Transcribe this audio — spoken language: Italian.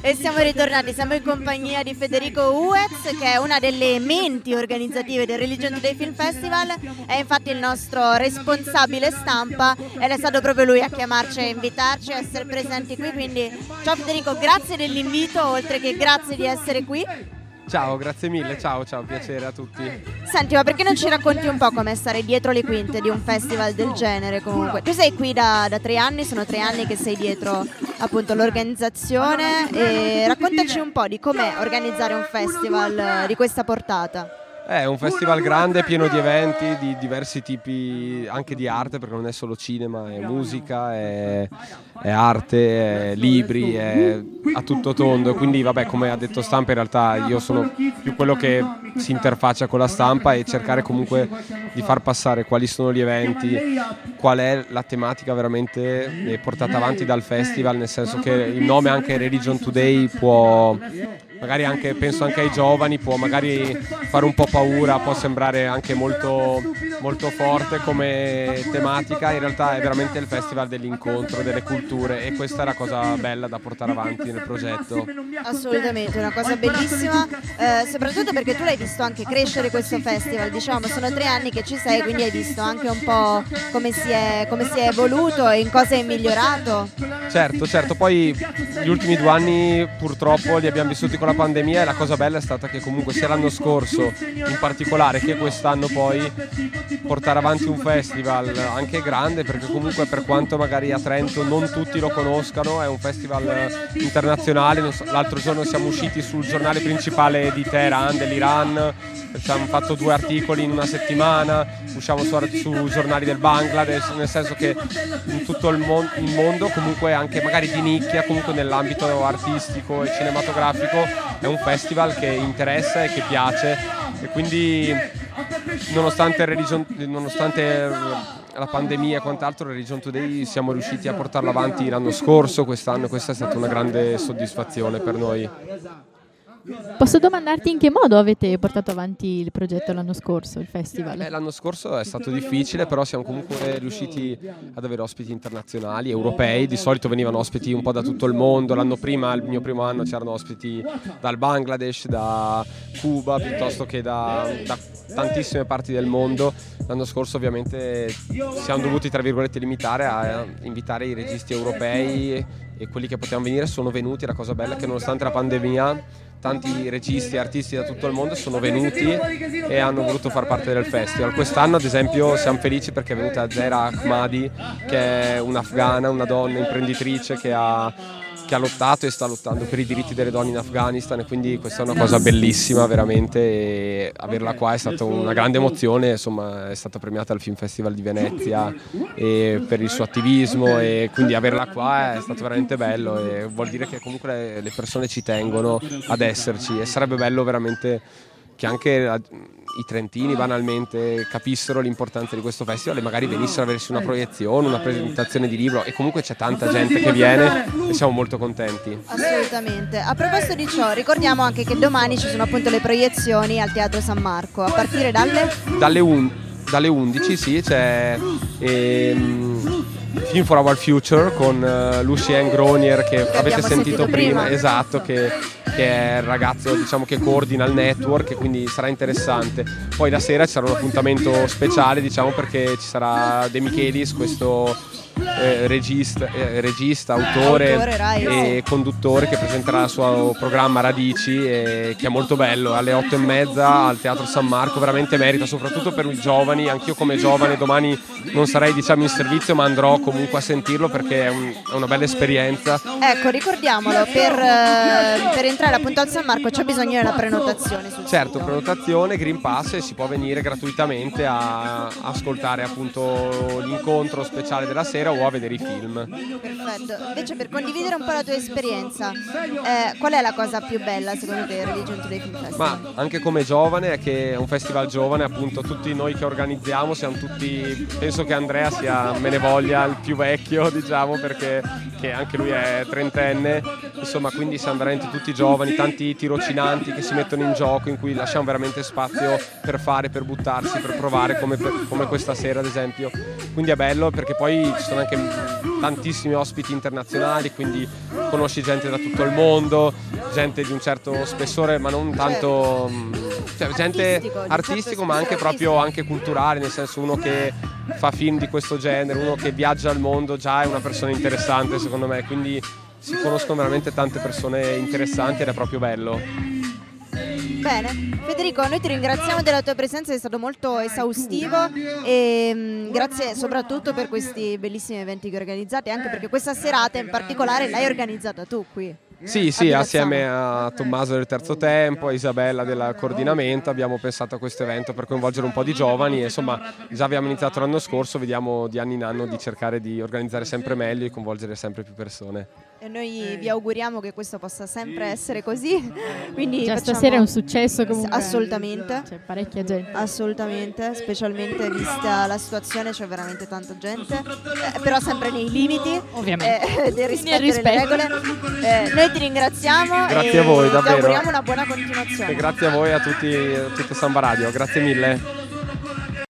E siamo ritornati, siamo in compagnia di Federico Uez che è una delle menti organizzative del Religion Today Film Festival, è infatti il nostro responsabile stampa ed è stato proprio lui a chiamarci e invitarci a essere presenti qui, quindi ciao Federico, grazie dell'invito oltre che grazie di essere qui. Ciao, grazie mille, ciao, ciao, piacere a tutti. Senti, ma perché non ci racconti un po' come stare dietro le quinte di un festival del genere comunque? Tu sei qui da, da tre anni, sono tre anni che sei dietro appunto l'organizzazione e raccontaci un po' di com'è organizzare un festival eh, di questa portata. È un festival grande, pieno di eventi di diversi tipi, anche di arte, perché non è solo cinema, è musica, è, è arte, è libri, è a tutto tondo. Quindi, vabbè, come ha detto Stampa, in realtà io sono più quello che si interfaccia con la stampa e cercare comunque di far passare quali sono gli eventi, qual è la tematica veramente portata avanti dal festival, nel senso che il nome anche Religion Today può magari anche, penso anche ai giovani, può magari fare un po' paura, può sembrare anche molto, molto forte come tematica, in realtà è veramente il festival dell'incontro, delle culture e questa è la cosa bella da portare avanti nel progetto. Assolutamente, una cosa bellissima, eh, soprattutto perché tu l'hai visto anche crescere questo festival, diciamo sono tre anni che ci sei, quindi hai visto anche un po' come si è, come si è evoluto e in cosa è migliorato. Certo, certo, poi gli ultimi due anni purtroppo li abbiamo vissuti con la pandemia e la cosa bella è stata che comunque sia l'anno scorso in particolare che quest'anno poi portare avanti un festival anche grande perché comunque per quanto magari a Trento non tutti lo conoscano è un festival internazionale, l'altro giorno siamo usciti sul giornale principale di Teheran dell'Iran, abbiamo fatto due articoli in una settimana, usciamo su, su giornali del Bangladesh, nel senso che in tutto il, mon- il mondo comunque anche magari di nicchia, comunque nell'ambito artistico e cinematografico è un festival che interessa e che piace e quindi nonostante, religion, nonostante la pandemia e quant'altro Religion Today siamo riusciti a portarlo avanti l'anno scorso, quest'anno questa è stata una grande soddisfazione per noi. Posso domandarti in che modo avete portato avanti il progetto l'anno scorso, il festival? Eh, l'anno scorso è stato difficile, però siamo comunque riusciti ad avere ospiti internazionali, europei, di solito venivano ospiti un po' da tutto il mondo, l'anno prima, il mio primo anno, c'erano ospiti dal Bangladesh, da Cuba, piuttosto che da, da tantissime parti del mondo. L'anno scorso ovviamente siamo dovuti, tra virgolette, limitare a invitare i registi europei e quelli che potevano venire sono venuti, la cosa bella è che nonostante la pandemia tanti registi e artisti da tutto il mondo sono venuti e hanno voluto far parte del festival. Quest'anno ad esempio siamo felici perché è venuta Zera Ahmadi che è un'afghana, una donna imprenditrice che ha che ha lottato e sta lottando per i diritti delle donne in Afghanistan e quindi questa è una cosa bellissima veramente e averla qua è stata una grande emozione, insomma è stata premiata al Film Festival di Venezia per il suo attivismo e quindi averla qua è stato veramente bello e vuol dire che comunque le persone ci tengono ad esserci e sarebbe bello veramente che anche i trentini banalmente capissero l'importanza di questo festival e magari venissero a aversi una proiezione, una presentazione di libro e comunque c'è tanta gente che viene e siamo molto contenti. Assolutamente. A proposito di ciò, ricordiamo anche che domani ci sono appunto le proiezioni al Teatro San Marco, a partire dalle... Dalle, un... dalle 11, sì, c'è... Ehm Film for Our Future con uh, Lucien Gronier che, che avete sentito, sentito prima, prima, esatto, che, che, è il ragazzo diciamo, che coordina il network e quindi sarà interessante. Poi la sera ci sarà un appuntamento speciale diciamo, perché ci sarà De Michelis, questo eh, regista, eh, regista, autore, autore e conduttore che presenterà il suo programma Radici e, che è molto bello alle otto e mezza al Teatro San Marco, veramente merita soprattutto per i giovani, anch'io come giovane domani non sarei diciamo in servizio ma andrò comunque a sentirlo perché è, un, è una bella esperienza. Ecco ricordiamolo, per, eh, per, entrare appunto al San Marco c'è bisogno della prenotazione. certo, prenotazione, Green Pass e si può venire gratuitamente a, ascoltare appunto l'incontro speciale della sera sera o a vedere i film. Perfetto, invece per condividere un po' la tua esperienza, eh, qual è la cosa più bella secondo te Religion Today Film Festival? Ma anche come giovane, è che è un festival giovane, appunto tutti noi che organizziamo siamo tutti, penso che Andrea sia, me ne voglia, il più vecchio diciamo perché anche lui è trentenne, insomma quindi siamo veramente tutti giovani giovani, tanti tirocinanti che si mettono in gioco, in cui lasciamo veramente spazio per fare, per buttarsi, per provare, come, per, come questa sera ad esempio. Quindi è bello perché poi ci sono anche tantissimi ospiti internazionali, quindi conosci gente da tutto il mondo, gente di un certo spessore, ma non tanto cioè, gente Artistico, di artistico, certo ma anche proprio anche culturale, nel senso uno che fa film di questo genere, uno che viaggia al mondo, già è una persona interessante secondo me, quindi si conoscono veramente tante persone interessanti ed è proprio bello. Bene, Federico, noi ti ringraziamo della tua presenza, è stato molto esaustivo e mm, grazie soprattutto per questi bellissimi eventi che organizzate, anche perché questa serata in particolare l'hai organizzata tu qui. Sì, sì, A assieme a Tommaso del Terzo Tempo, a Isabella del coordinamento abbiamo pensato a questo evento per coinvolgere un po' di giovani e insomma già abbiamo iniziato l'anno scorso, vediamo di anno in anno di cercare di organizzare sempre meglio e coinvolgere sempre più persone. E noi vi auguriamo che questo possa sempre essere così. Quindi Già stasera è un successo comunque. Assolutamente. C'è parecchia gente. Assolutamente, specialmente vista la situazione, c'è veramente tanta gente, eh, però sempre nei limiti Ovviamente. eh, del rispetto, rispetto. delle regole. Eh, noi ti ringraziamo Grazie e a voi, ti davvero. auguriamo una buona continuazione. E grazie a voi e a tutti, a tutte Samba Radio, grazie mille.